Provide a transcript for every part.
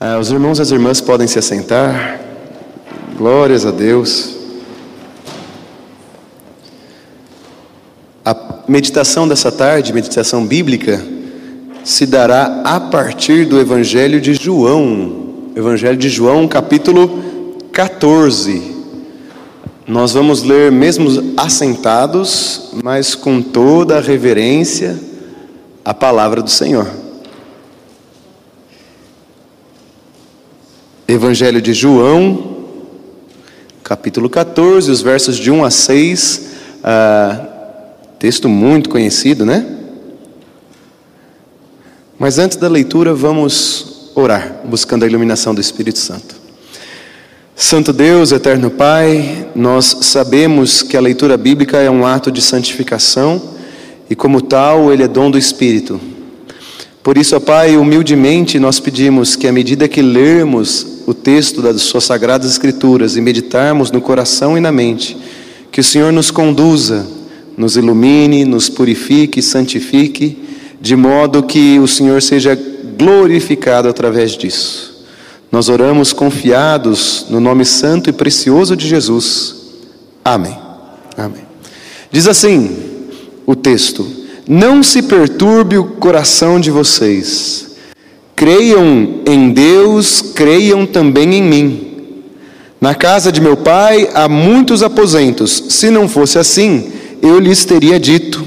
Ah, os irmãos e as irmãs podem se assentar. Glórias a Deus. A meditação dessa tarde, meditação bíblica, se dará a partir do Evangelho de João. Evangelho de João, capítulo 14. Nós vamos ler mesmo assentados, mas com toda a reverência, a palavra do Senhor. Evangelho de João, capítulo 14, os versos de 1 a 6, ah, texto muito conhecido, né? Mas antes da leitura, vamos orar, buscando a iluminação do Espírito Santo. Santo Deus, eterno Pai, nós sabemos que a leitura bíblica é um ato de santificação e, como tal, ele é dom do Espírito. Por isso, ó Pai, humildemente nós pedimos que, à medida que lermos o texto das Suas Sagradas Escrituras e meditarmos no coração e na mente, que o Senhor nos conduza, nos ilumine, nos purifique, santifique, de modo que o Senhor seja glorificado através disso. Nós oramos confiados no nome santo e precioso de Jesus. Amém. Amém. Diz assim o texto: Não se perturbe o coração de vocês. Creiam em Deus, creiam também em mim. Na casa de meu pai há muitos aposentos. Se não fosse assim, eu lhes teria dito: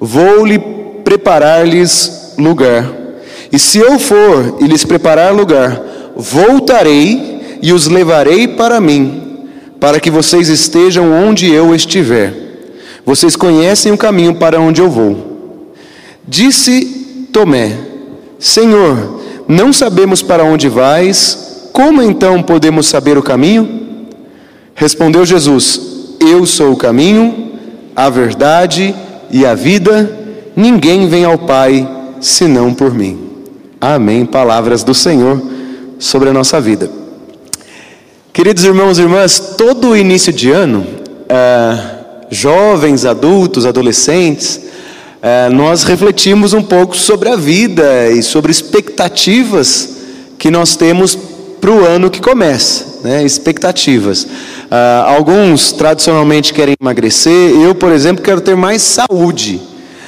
Vou-lhe preparar-lhes lugar. E se eu for e lhes preparar lugar, voltarei e os levarei para mim, para que vocês estejam onde eu estiver. Vocês conhecem o caminho para onde eu vou. Disse Tomé: Senhor, não sabemos para onde vais, como então podemos saber o caminho? Respondeu Jesus: Eu sou o caminho, a verdade e a vida, ninguém vem ao Pai senão por mim. Amém. Palavras do Senhor sobre a nossa vida. Queridos irmãos e irmãs, todo início de ano, é, jovens, adultos, adolescentes, é, nós refletimos um pouco sobre a vida e sobre expectativas que nós temos para o ano que começa, né? expectativas. Uh, alguns tradicionalmente querem emagrecer, eu, por exemplo, quero ter mais saúde.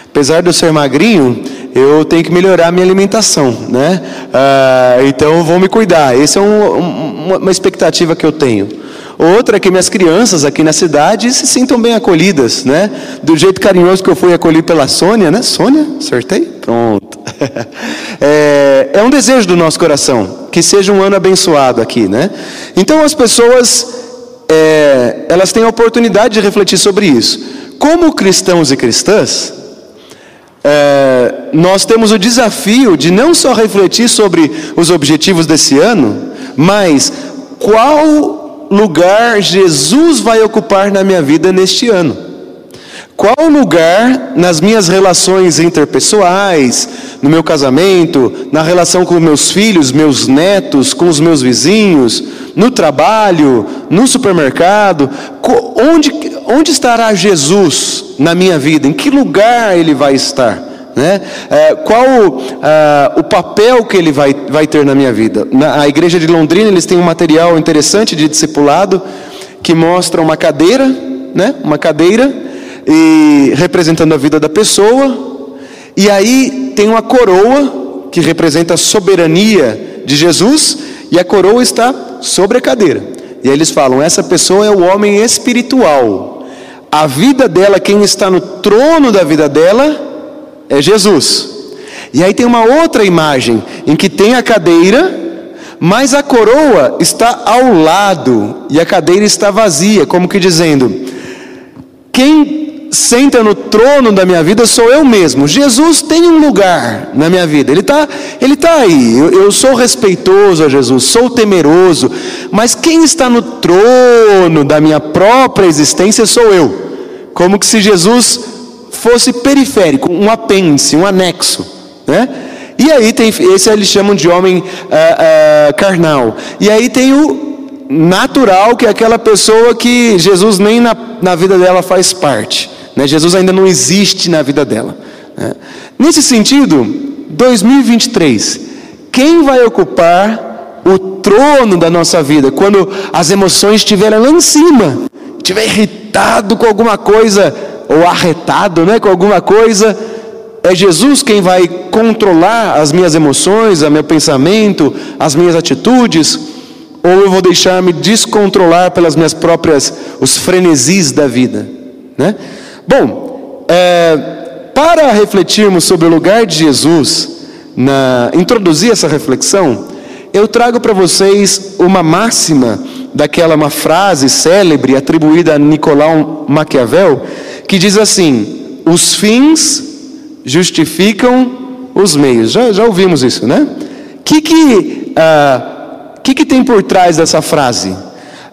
Apesar de eu ser magrinho, eu tenho que melhorar a minha alimentação, né? Uh, então vou me cuidar. Essa é um, um, uma expectativa que eu tenho. Outra é que minhas crianças aqui na cidade se sintam bem acolhidas, né? Do jeito carinhoso que eu fui acolhido pela Sônia, né? Sônia, acertei? Pronto. é, é um desejo do nosso coração que seja um ano abençoado aqui, né? Então as pessoas é, elas têm a oportunidade de refletir sobre isso. Como cristãos e cristãs, é, nós temos o desafio de não só refletir sobre os objetivos desse ano, mas qual lugar Jesus vai ocupar na minha vida neste ano. Qual lugar nas minhas relações interpessoais, no meu casamento, na relação com meus filhos, meus netos, com os meus vizinhos, no trabalho, no supermercado, onde, onde estará Jesus na minha vida? Em que lugar ele vai estar? Né? É, qual uh, o papel que ele vai, vai ter na minha vida? Na a igreja de Londrina eles têm um material interessante de discipulado que mostra uma cadeira, né? uma cadeira e representando a vida da pessoa, e aí tem uma coroa que representa a soberania de Jesus, e a coroa está sobre a cadeira. E aí eles falam: essa pessoa é o homem espiritual. A vida dela, quem está no trono da vida dela, é Jesus. E aí tem uma outra imagem em que tem a cadeira, mas a coroa está ao lado e a cadeira está vazia, como que dizendo: quem senta no trono da minha vida sou eu mesmo. Jesus tem um lugar na minha vida, Ele está ele tá aí. Eu, eu sou respeitoso a Jesus, sou temeroso, mas quem está no trono da minha própria existência sou eu. Como que se Jesus fosse periférico, um apêndice, um anexo, né? E aí tem esse eles chamam de homem uh, uh, carnal. E aí tem o natural, que é aquela pessoa que Jesus nem na, na vida dela faz parte. Né? Jesus ainda não existe na vida dela. Né? Nesse sentido, 2023, quem vai ocupar o trono da nossa vida, quando as emoções estiverem lá em cima, estiver irritado com alguma coisa, ou arretado né, com alguma coisa, é Jesus quem vai controlar as minhas emoções, o meu pensamento, as minhas atitudes, ou eu vou deixar-me descontrolar pelas minhas próprias, os frenesis da vida, né? Bom, é, para refletirmos sobre o lugar de Jesus, na, introduzir essa reflexão, eu trago para vocês uma máxima daquela uma frase célebre atribuída a Nicolau Maquiavel, que diz assim: os fins justificam os meios. Já, já ouvimos isso, né? O que, que, ah, que, que tem por trás dessa frase?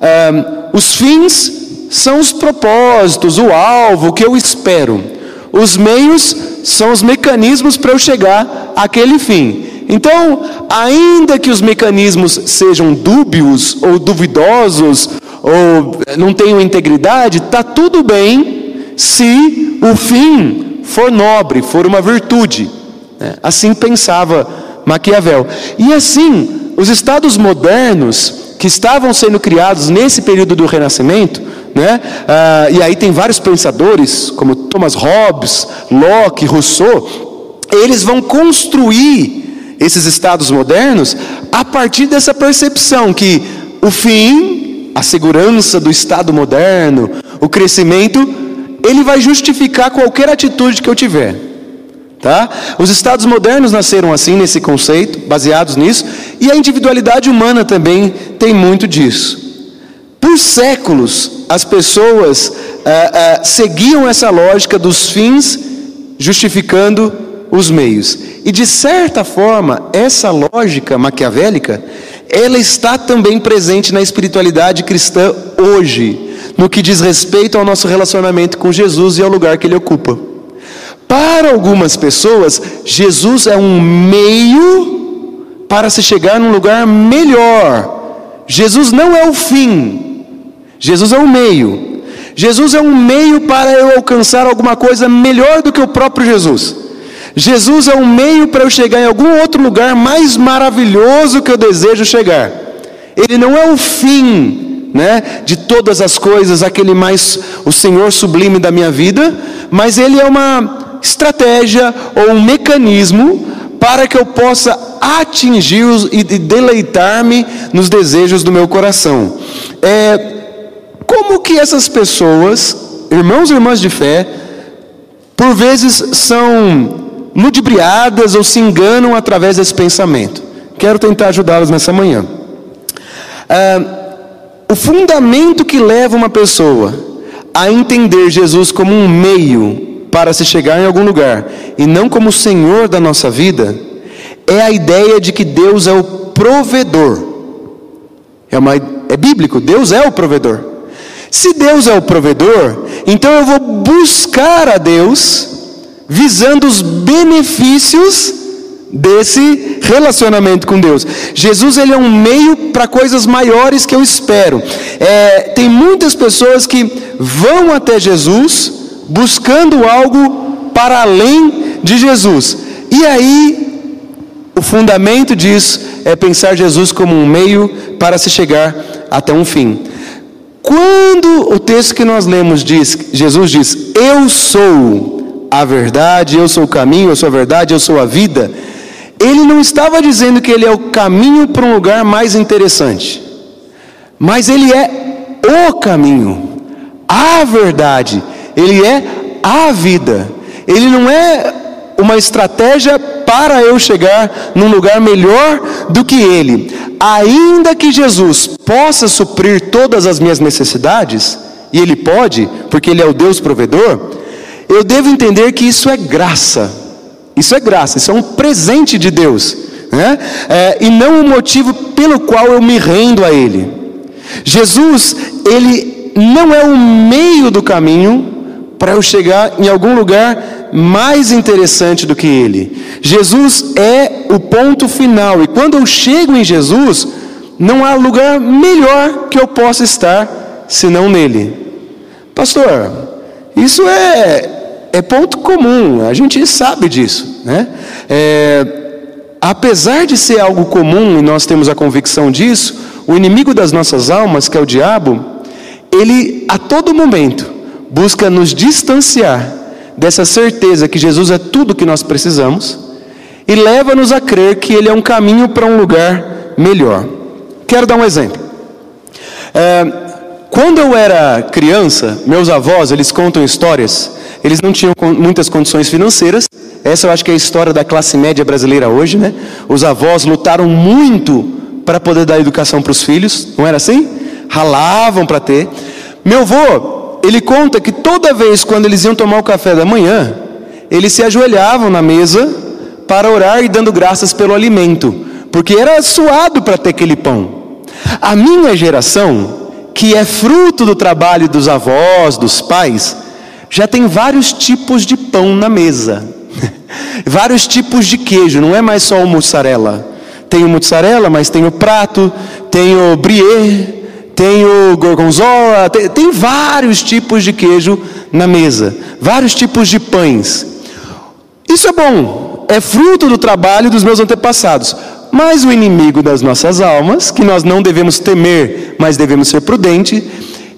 Ah, os fins são os propósitos, o alvo, o que eu espero. Os meios são os mecanismos para eu chegar àquele fim. Então, ainda que os mecanismos sejam dúbios ou duvidosos ou não tenham integridade, está tudo bem se o fim for nobre, for uma virtude. Né? Assim pensava Maquiavel. E assim, os estados modernos que estavam sendo criados nesse período do Renascimento, né? Ah, e aí tem vários pensadores, como Thomas Hobbes, Locke, Rousseau, eles vão construir esses estados modernos a partir dessa percepção que o fim, a segurança do estado moderno, o crescimento, ele vai justificar qualquer atitude que eu tiver. Tá? Os estados modernos nasceram assim nesse conceito, baseados nisso, e a individualidade humana também tem muito disso. Por séculos, as pessoas ah, ah, seguiam essa lógica dos fins justificando os meios. E de certa forma, essa lógica maquiavélica, ela está também presente na espiritualidade cristã hoje, no que diz respeito ao nosso relacionamento com Jesus e ao lugar que ele ocupa. Para algumas pessoas, Jesus é um meio para se chegar num lugar melhor. Jesus não é o fim, Jesus é um meio. Jesus é um meio para eu alcançar alguma coisa melhor do que o próprio Jesus. Jesus é um meio para eu chegar em algum outro lugar mais maravilhoso que eu desejo chegar. Ele não é o fim, né, de todas as coisas, aquele mais o Senhor sublime da minha vida, mas ele é uma estratégia ou um mecanismo para que eu possa atingir e deleitar-me nos desejos do meu coração. É, como que essas pessoas, irmãos e irmãs de fé, por vezes são ludibriadas ou se enganam através desse pensamento? Quero tentar ajudá-las nessa manhã. Ah, o fundamento que leva uma pessoa a entender Jesus como um meio para se chegar em algum lugar e não como o Senhor da nossa vida é a ideia de que Deus é o provedor. É, uma, é bíblico, Deus é o provedor. Se Deus é o provedor, então eu vou buscar a Deus visando os benefícios desse relacionamento com Deus. Jesus ele é um meio para coisas maiores que eu espero. É, tem muitas pessoas que vão até Jesus buscando algo para além de Jesus. E aí o fundamento disso é pensar Jesus como um meio para se chegar até um fim. Quando o texto que nós lemos diz, Jesus diz: Eu sou a verdade, eu sou o caminho, eu sou a verdade, eu sou a vida. Ele não estava dizendo que ele é o caminho para um lugar mais interessante, mas ele é o caminho, a verdade, ele é a vida. Ele não é uma estratégia para eu chegar num lugar melhor do que ele. Ainda que Jesus possa suprir todas as minhas necessidades, e ele pode, porque ele é o Deus provedor, eu devo entender que isso é graça. Isso é graça, isso é um presente de Deus, né? É, e não o motivo pelo qual eu me rendo a Ele. Jesus, Ele não é o meio do caminho para eu chegar em algum lugar mais interessante do que ele. Jesus é o ponto final, e quando eu chego em Jesus, não há lugar melhor que eu possa estar senão nele. Pastor, isso é, é ponto comum, a gente sabe disso, né? É, apesar de ser algo comum e nós temos a convicção disso, o inimigo das nossas almas, que é o diabo, ele a todo momento busca nos distanciar dessa certeza que Jesus é tudo que nós precisamos e leva-nos a crer que Ele é um caminho para um lugar melhor. Quero dar um exemplo. É, quando eu era criança, meus avós, eles contam histórias, eles não tinham muitas condições financeiras, essa eu acho que é a história da classe média brasileira hoje, né? Os avós lutaram muito para poder dar educação para os filhos, não era assim? Ralavam para ter. Meu avô, ele conta que toda vez quando eles iam tomar o café da manhã, eles se ajoelhavam na mesa para orar e dando graças pelo alimento, porque era suado para ter aquele pão. A minha geração, que é fruto do trabalho dos avós, dos pais, já tem vários tipos de pão na mesa, vários tipos de queijo, não é mais só o mussarela. Tem o mussarela, mas tem o prato, tem o brie, tem o gorgonzola, tem, tem vários tipos de queijo na mesa, vários tipos de pães. Isso é bom, é fruto do trabalho dos meus antepassados. Mas o inimigo das nossas almas, que nós não devemos temer, mas devemos ser prudentes,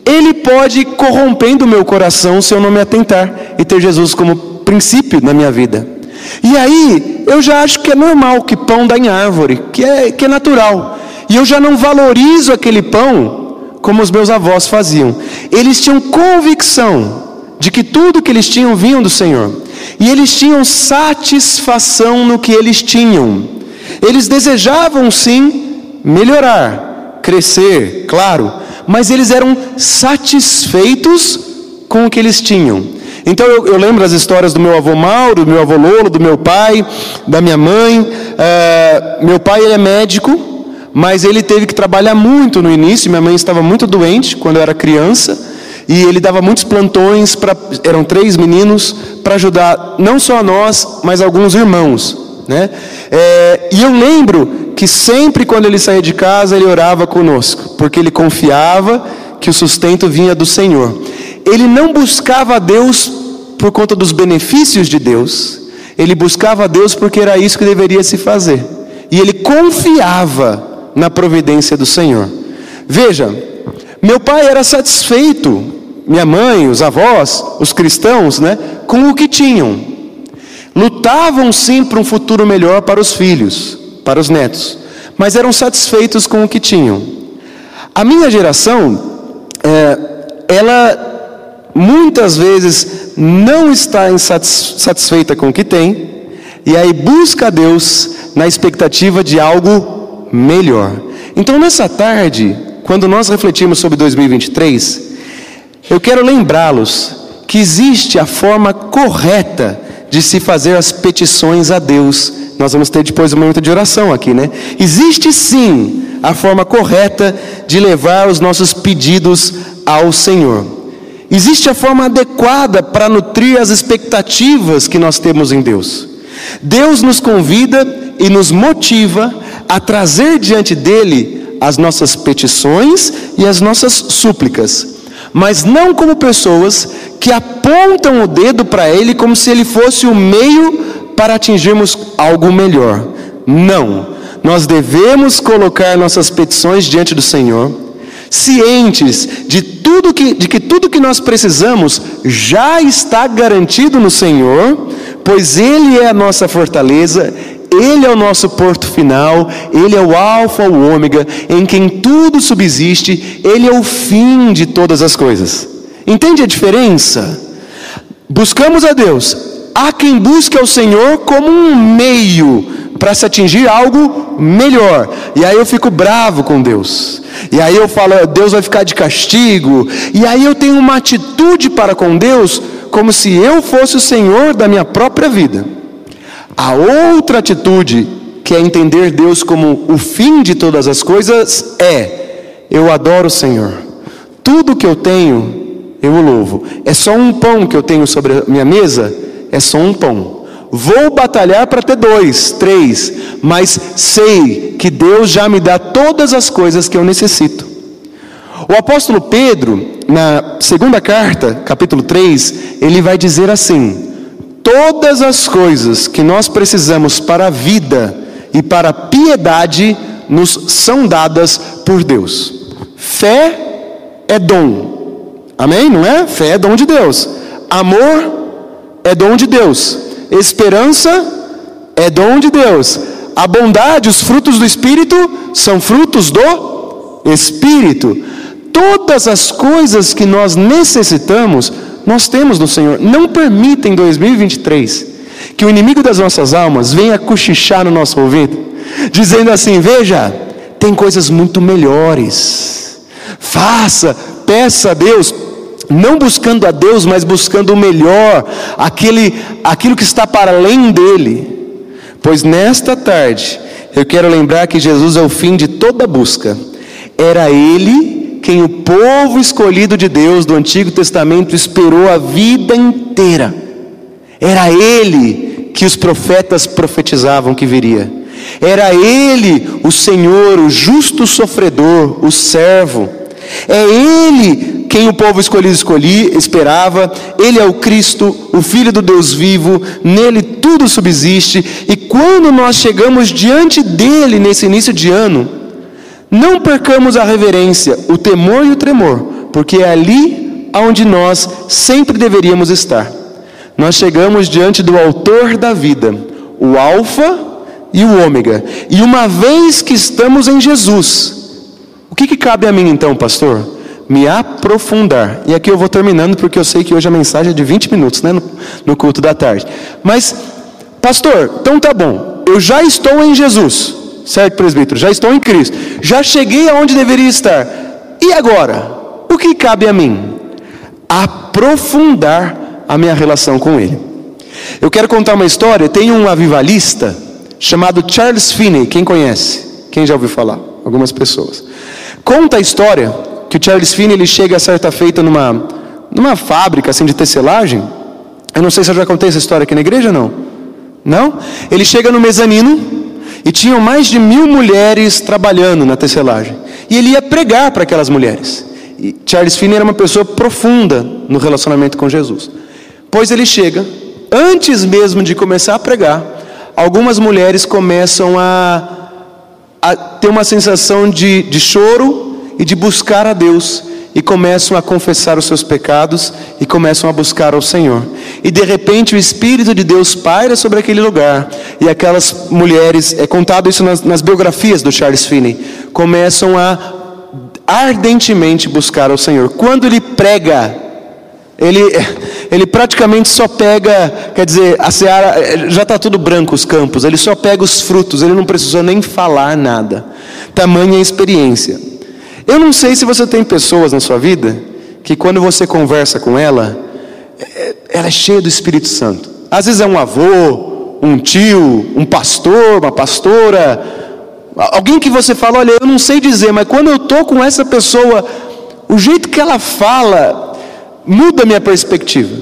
ele pode ir corrompendo o meu coração se eu não me atentar e ter Jesus como princípio na minha vida. E aí, eu já acho que é normal que pão dá em árvore, que é, que é natural. E eu já não valorizo aquele pão como os meus avós faziam. Eles tinham convicção de que tudo que eles tinham vinha do Senhor. E eles tinham satisfação no que eles tinham. Eles desejavam sim melhorar, crescer, claro, mas eles eram satisfeitos com o que eles tinham. Então eu, eu lembro as histórias do meu avô Mauro, do meu avô Lolo, do meu pai, da minha mãe. Uh, meu pai ele é médico, mas ele teve que trabalhar muito no início. Minha mãe estava muito doente quando eu era criança, e ele dava muitos plantões eram três meninos para ajudar não só nós, mas alguns irmãos, né? É, e eu lembro que sempre quando ele saía de casa ele orava conosco, porque ele confiava que o sustento vinha do Senhor. Ele não buscava a Deus por conta dos benefícios de Deus, ele buscava a Deus porque era isso que deveria se fazer. E ele confiava na providência do Senhor. Veja, meu pai era satisfeito, minha mãe, os avós, os cristãos, né, com o que tinham. Lutavam sim para um futuro melhor para os filhos, para os netos, mas eram satisfeitos com o que tinham. A minha geração, é, ela muitas vezes não está insatisfeita com o que tem, e aí busca a Deus na expectativa de algo melhor. Então, nessa tarde, quando nós refletimos sobre 2023, eu quero lembrá-los que existe a forma correta de se fazer as petições a Deus. Nós vamos ter depois um momento de oração aqui, né? Existe sim a forma correta de levar os nossos pedidos ao Senhor. Existe a forma adequada para nutrir as expectativas que nós temos em Deus. Deus nos convida e nos motiva a trazer diante dele as nossas petições e as nossas súplicas, mas não como pessoas que apontam o dedo para ele como se ele fosse o meio para atingirmos algo melhor. Não, nós devemos colocar nossas petições diante do Senhor, cientes de tudo que, de que tudo que nós precisamos já está garantido no Senhor, pois Ele é a nossa fortaleza, ele é o nosso porto final, Ele é o Alfa, o Ômega, em quem tudo subsiste, Ele é o fim de todas as coisas. Entende a diferença? Buscamos a Deus, há quem busque ao Senhor como um meio para se atingir algo melhor. E aí eu fico bravo com Deus. E aí eu falo, Deus vai ficar de castigo. E aí eu tenho uma atitude para com Deus como se eu fosse o Senhor da minha própria vida. A outra atitude, que é entender Deus como o fim de todas as coisas, é: eu adoro o Senhor. Tudo que eu tenho, eu o louvo. É só um pão que eu tenho sobre a minha mesa? É só um pão. Vou batalhar para ter dois, três, mas sei que Deus já me dá todas as coisas que eu necessito. O apóstolo Pedro, na segunda carta, capítulo 3, ele vai dizer assim: todas as coisas que nós precisamos para a vida e para piedade nos são dadas por Deus. Fé é dom. Amém? Não é? Fé é dom de Deus. Amor é dom de Deus. Esperança é dom de Deus. A bondade, os frutos do Espírito são frutos do Espírito. Todas as coisas que nós necessitamos, nós temos no Senhor. Não permita em 2023 que o inimigo das nossas almas venha cochichar no nosso ouvido, dizendo assim: veja, tem coisas muito melhores. Faça, peça a Deus, não buscando a Deus, mas buscando o melhor, aquele, aquilo que está para além dele. Pois nesta tarde, eu quero lembrar que Jesus é o fim de toda busca. Era Ele quem o povo escolhido de Deus do Antigo Testamento esperou a vida inteira. Era Ele que os profetas profetizavam que viria. Era Ele, o Senhor, o justo sofredor, o servo. É Ele quem o povo escolhido escolhi, esperava, ele é o Cristo, o Filho do Deus vivo, nele tudo subsiste, e quando nós chegamos diante dele nesse início de ano, não percamos a reverência, o temor e o tremor, porque é ali onde nós sempre deveríamos estar. Nós chegamos diante do Autor da vida, o Alfa e o Ômega, e uma vez que estamos em Jesus, o que, que cabe a mim então, pastor? me aprofundar. E aqui eu vou terminando, porque eu sei que hoje a mensagem é de 20 minutos, né, no, no culto da tarde. Mas, pastor, então tá bom, eu já estou em Jesus, certo, presbítero? Já estou em Cristo, já cheguei aonde deveria estar. E agora? O que cabe a mim? Aprofundar a minha relação com Ele. Eu quero contar uma história. Tem um avivalista chamado Charles Finney. Quem conhece? Quem já ouviu falar? Algumas pessoas. Conta a história que o Charles Finney ele chega certa feita numa, numa fábrica assim de tecelagem. Eu não sei se eu já contei essa história aqui na igreja não. Não? Ele chega no mezanino e tinham mais de mil mulheres trabalhando na tecelagem. E ele ia pregar para aquelas mulheres. E Charles Finney era uma pessoa profunda no relacionamento com Jesus. Pois ele chega, antes mesmo de começar a pregar, algumas mulheres começam a, a ter uma sensação de, de choro e de buscar a Deus e começam a confessar os seus pecados e começam a buscar ao Senhor. E de repente o Espírito de Deus paira sobre aquele lugar e aquelas mulheres, é contado isso nas, nas biografias do Charles Finney, começam a ardentemente buscar ao Senhor. Quando ele prega, ele, ele praticamente só pega, quer dizer, a seara, já está tudo branco os campos, ele só pega os frutos, ele não precisou nem falar nada. Tamanha experiência. Eu não sei se você tem pessoas na sua vida que quando você conversa com ela, é, ela é cheia do Espírito Santo. Às vezes é um avô, um tio, um pastor, uma pastora, alguém que você fala, olha, eu não sei dizer, mas quando eu estou com essa pessoa, o jeito que ela fala muda minha perspectiva.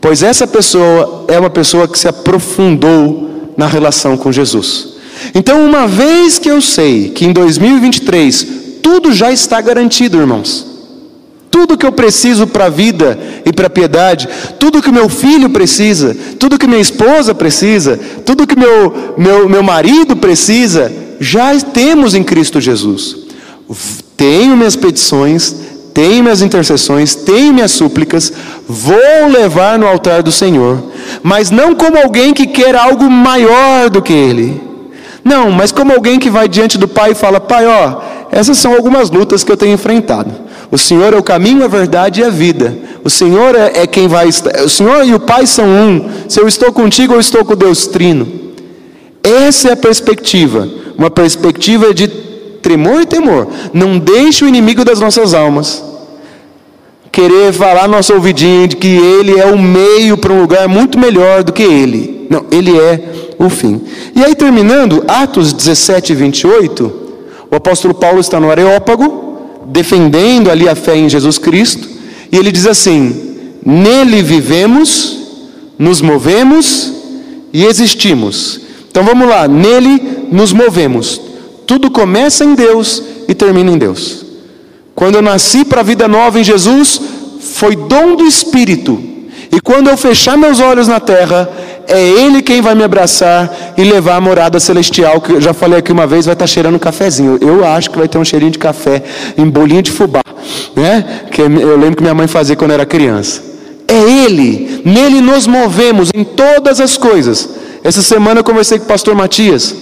Pois essa pessoa é uma pessoa que se aprofundou na relação com Jesus. Então, uma vez que eu sei que em 2023 tudo já está garantido, irmãos. Tudo que eu preciso para a vida e para a piedade, tudo que meu filho precisa, tudo que minha esposa precisa, tudo que meu, meu, meu marido precisa, já temos em Cristo Jesus. Tenho minhas petições, tenho minhas intercessões, tenho minhas súplicas, vou levar no altar do Senhor, mas não como alguém que quer algo maior do que Ele. Não, mas como alguém que vai diante do Pai e fala: Pai, ó, essas são algumas lutas que eu tenho enfrentado. O Senhor é o caminho, a verdade e a vida. O Senhor é, é quem vai estar. O Senhor e o Pai são um. Se eu estou contigo, eu estou com Deus Trino. Essa é a perspectiva. Uma perspectiva de tremor e temor. Não deixe o inimigo das nossas almas querer falar no nosso ouvidinho de que ele é o meio para um lugar muito melhor do que ele. Não, ele é o fim. E aí, terminando, Atos 17, 28. O apóstolo Paulo está no Areópago, defendendo ali a fé em Jesus Cristo, e ele diz assim: Nele vivemos, nos movemos e existimos. Então vamos lá, nele nos movemos. Tudo começa em Deus e termina em Deus. Quando eu nasci para a vida nova em Jesus, foi dom do Espírito. E quando eu fechar meus olhos na terra, é Ele quem vai me abraçar e levar à morada celestial, que eu já falei aqui uma vez, vai estar cheirando um cafezinho. Eu acho que vai ter um cheirinho de café em bolinho de fubá, né? Que eu lembro que minha mãe fazia quando era criança. É Ele, nele nos movemos em todas as coisas. Essa semana eu conversei com o pastor Matias.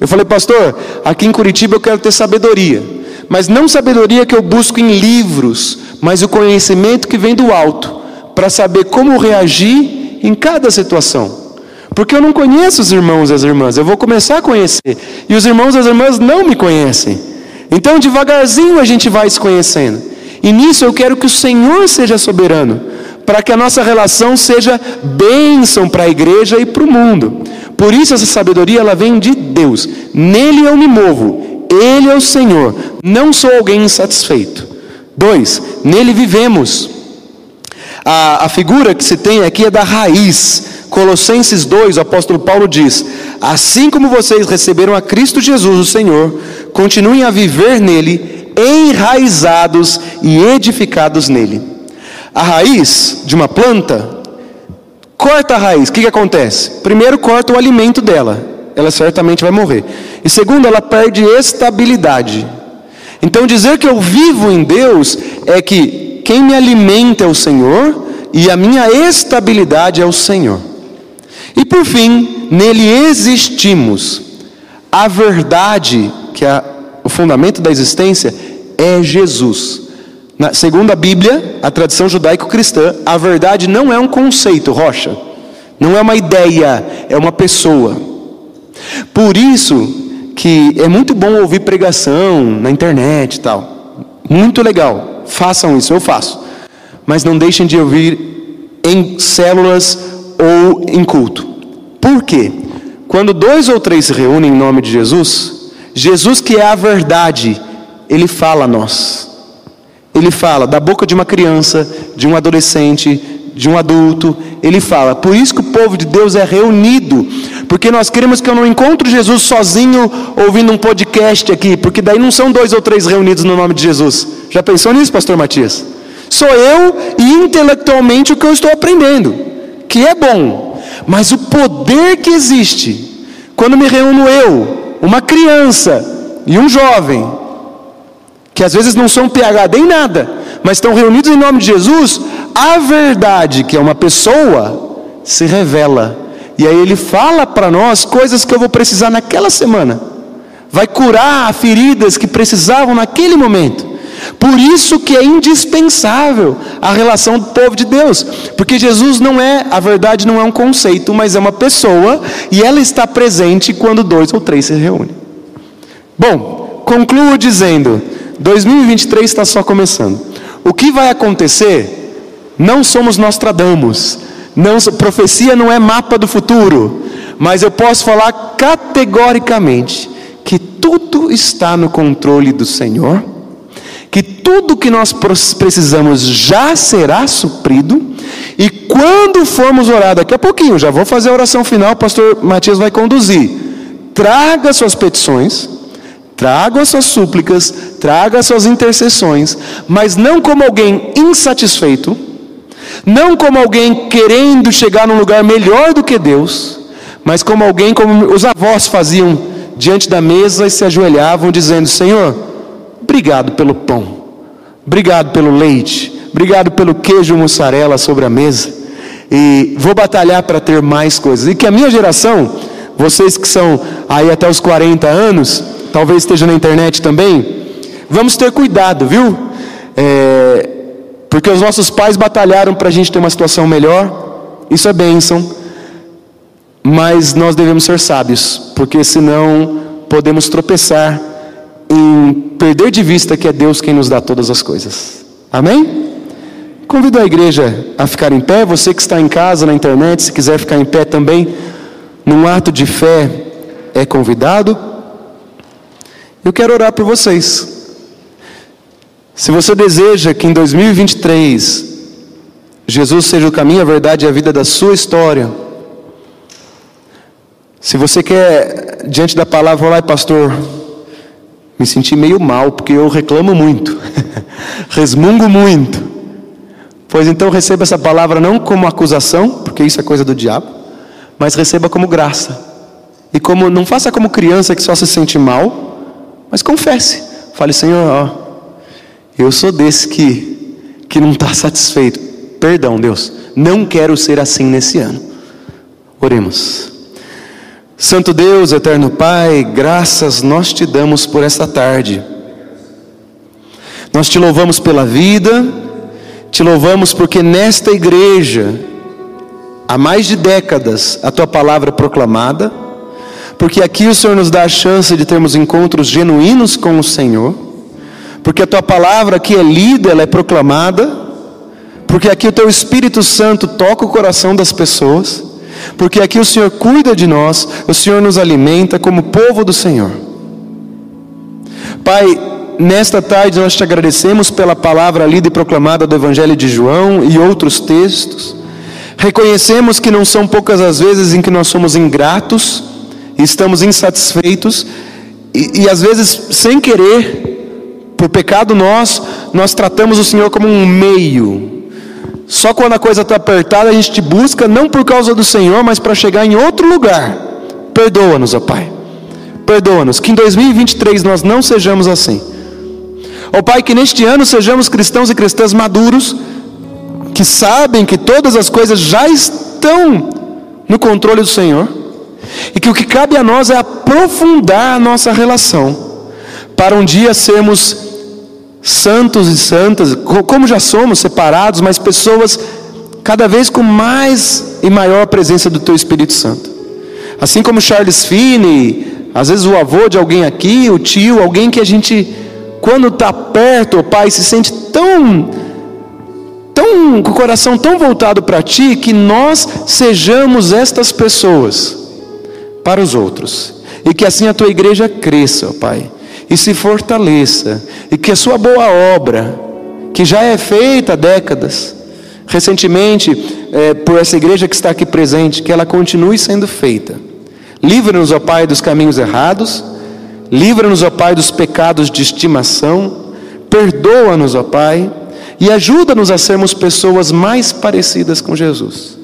Eu falei, pastor, aqui em Curitiba eu quero ter sabedoria, mas não sabedoria que eu busco em livros, mas o conhecimento que vem do alto, para saber como reagir em cada situação. Porque eu não conheço os irmãos e as irmãs, eu vou começar a conhecer, e os irmãos e as irmãs não me conhecem. Então, devagarzinho a gente vai se conhecendo, e nisso eu quero que o Senhor seja soberano, para que a nossa relação seja bênção para a igreja e para o mundo. Por isso essa sabedoria ela vem de Deus. Nele eu me movo. Ele é o Senhor. Não sou alguém insatisfeito. Dois, nele vivemos. A, a figura que se tem aqui é da raiz. Colossenses 2, o apóstolo Paulo diz: Assim como vocês receberam a Cristo Jesus, o Senhor, continuem a viver nele, enraizados e edificados nele. A raiz de uma planta Corta a raiz, o que, que acontece? Primeiro, corta o alimento dela, ela certamente vai morrer. E segundo, ela perde estabilidade. Então, dizer que eu vivo em Deus é que quem me alimenta é o Senhor e a minha estabilidade é o Senhor. E por fim, nele existimos. A verdade, que é o fundamento da existência, é Jesus. Na, segundo a Bíblia, a tradição judaico-cristã, a verdade não é um conceito, rocha, não é uma ideia, é uma pessoa. Por isso que é muito bom ouvir pregação na internet e tal. Muito legal, façam isso, eu faço. Mas não deixem de ouvir em células ou em culto. Por quê? Quando dois ou três se reúnem em nome de Jesus, Jesus que é a verdade, ele fala a nós. Ele fala da boca de uma criança, de um adolescente, de um adulto. Ele fala. Por isso que o povo de Deus é reunido. Porque nós queremos que eu não encontro Jesus sozinho ouvindo um podcast aqui. Porque daí não são dois ou três reunidos no nome de Jesus. Já pensou nisso, pastor Matias? Sou eu e intelectualmente o que eu estou aprendendo. Que é bom. Mas o poder que existe quando me reúno eu, uma criança e um jovem que às vezes não são PhD em nada, mas estão reunidos em nome de Jesus, a verdade, que é uma pessoa, se revela. E aí ele fala para nós coisas que eu vou precisar naquela semana. Vai curar feridas que precisavam naquele momento. Por isso que é indispensável a relação do povo de Deus, porque Jesus não é, a verdade não é um conceito, mas é uma pessoa e ela está presente quando dois ou três se reúnem. Bom, concluo dizendo: 2023 está só começando. O que vai acontecer? Não somos Nostradamus. Não, profecia não é mapa do futuro. Mas eu posso falar categoricamente que tudo está no controle do Senhor, que tudo que nós precisamos já será suprido, e quando formos orar, daqui a pouquinho, já vou fazer a oração final, o pastor Matias vai conduzir. Traga suas petições Traga as suas súplicas, traga as suas intercessões, mas não como alguém insatisfeito, não como alguém querendo chegar num lugar melhor do que Deus, mas como alguém como os avós faziam diante da mesa e se ajoelhavam dizendo: Senhor, obrigado pelo pão, obrigado pelo leite, obrigado pelo queijo mussarela sobre a mesa, e vou batalhar para ter mais coisas. E que a minha geração, vocês que são aí até os 40 anos, talvez esteja na internet também, vamos ter cuidado, viu? É, porque os nossos pais batalharam para a gente ter uma situação melhor, isso é bênção, mas nós devemos ser sábios, porque senão podemos tropeçar em perder de vista que é Deus quem nos dá todas as coisas. Amém? Convido a igreja a ficar em pé, você que está em casa, na internet, se quiser ficar em pé também, num ato de fé, é convidado. Eu quero orar por vocês. Se você deseja que em 2023 Jesus seja o caminho, a verdade e a vida da sua história, se você quer, diante da palavra, falar, pastor, me senti meio mal, porque eu reclamo muito, resmungo muito. Pois então receba essa palavra não como acusação, porque isso é coisa do diabo, mas receba como graça. E como não faça como criança que só se sente mal, mas confesse. Fale, Senhor, ó, eu sou desse que que não está satisfeito. Perdão, Deus, não quero ser assim nesse ano. Oremos. Santo Deus, eterno Pai, graças nós te damos por esta tarde. Nós te louvamos pela vida, te louvamos porque nesta igreja, há mais de décadas, a tua palavra é proclamada, porque aqui o Senhor nos dá a chance de termos encontros genuínos com o Senhor, porque a tua palavra aqui é lida, ela é proclamada, porque aqui o teu Espírito Santo toca o coração das pessoas, porque aqui o Senhor cuida de nós, o Senhor nos alimenta como povo do Senhor. Pai, nesta tarde nós te agradecemos pela palavra lida e proclamada do Evangelho de João e outros textos. Reconhecemos que não são poucas as vezes em que nós somos ingratos, estamos insatisfeitos e, e às vezes sem querer, por pecado nosso, nós tratamos o Senhor como um meio. Só quando a coisa está apertada a gente te busca, não por causa do Senhor, mas para chegar em outro lugar. Perdoa-nos, ó Pai. Perdoa-nos. Que em 2023 nós não sejamos assim. Ó Pai, que neste ano sejamos cristãos e cristãs maduros, que sabem que todas as coisas já estão no controle do Senhor e que o que cabe a nós é aprofundar a nossa relação, para um dia sermos santos e santas, como já somos, separados, mas pessoas cada vez com mais e maior presença do Teu Espírito Santo. Assim como Charles Finney, às vezes o avô de alguém aqui, o tio, alguém que a gente, quando está perto, o pai, se sente tão, tão, com o coração tão voltado para Ti, que nós sejamos estas pessoas para os outros. E que assim a tua igreja cresça, Pai, e se fortaleça, e que a sua boa obra, que já é feita há décadas, recentemente, é, por essa igreja que está aqui presente, que ela continue sendo feita. Livra-nos, ó Pai, dos caminhos errados, livra-nos, ó Pai, dos pecados de estimação, perdoa-nos, ó Pai, e ajuda-nos a sermos pessoas mais parecidas com Jesus.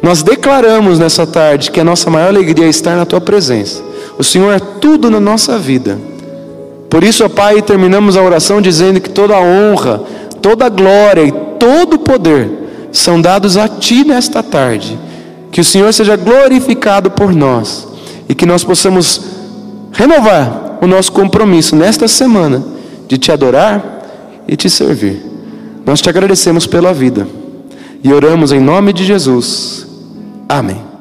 Nós declaramos nessa tarde que a nossa maior alegria é estar na tua presença. O Senhor é tudo na nossa vida. Por isso, ó Pai, terminamos a oração dizendo que toda a honra, toda a glória e todo o poder são dados a Ti nesta tarde. Que o Senhor seja glorificado por nós e que nós possamos renovar o nosso compromisso nesta semana de Te adorar e Te servir. Nós te agradecemos pela vida e oramos em nome de Jesus. Amém.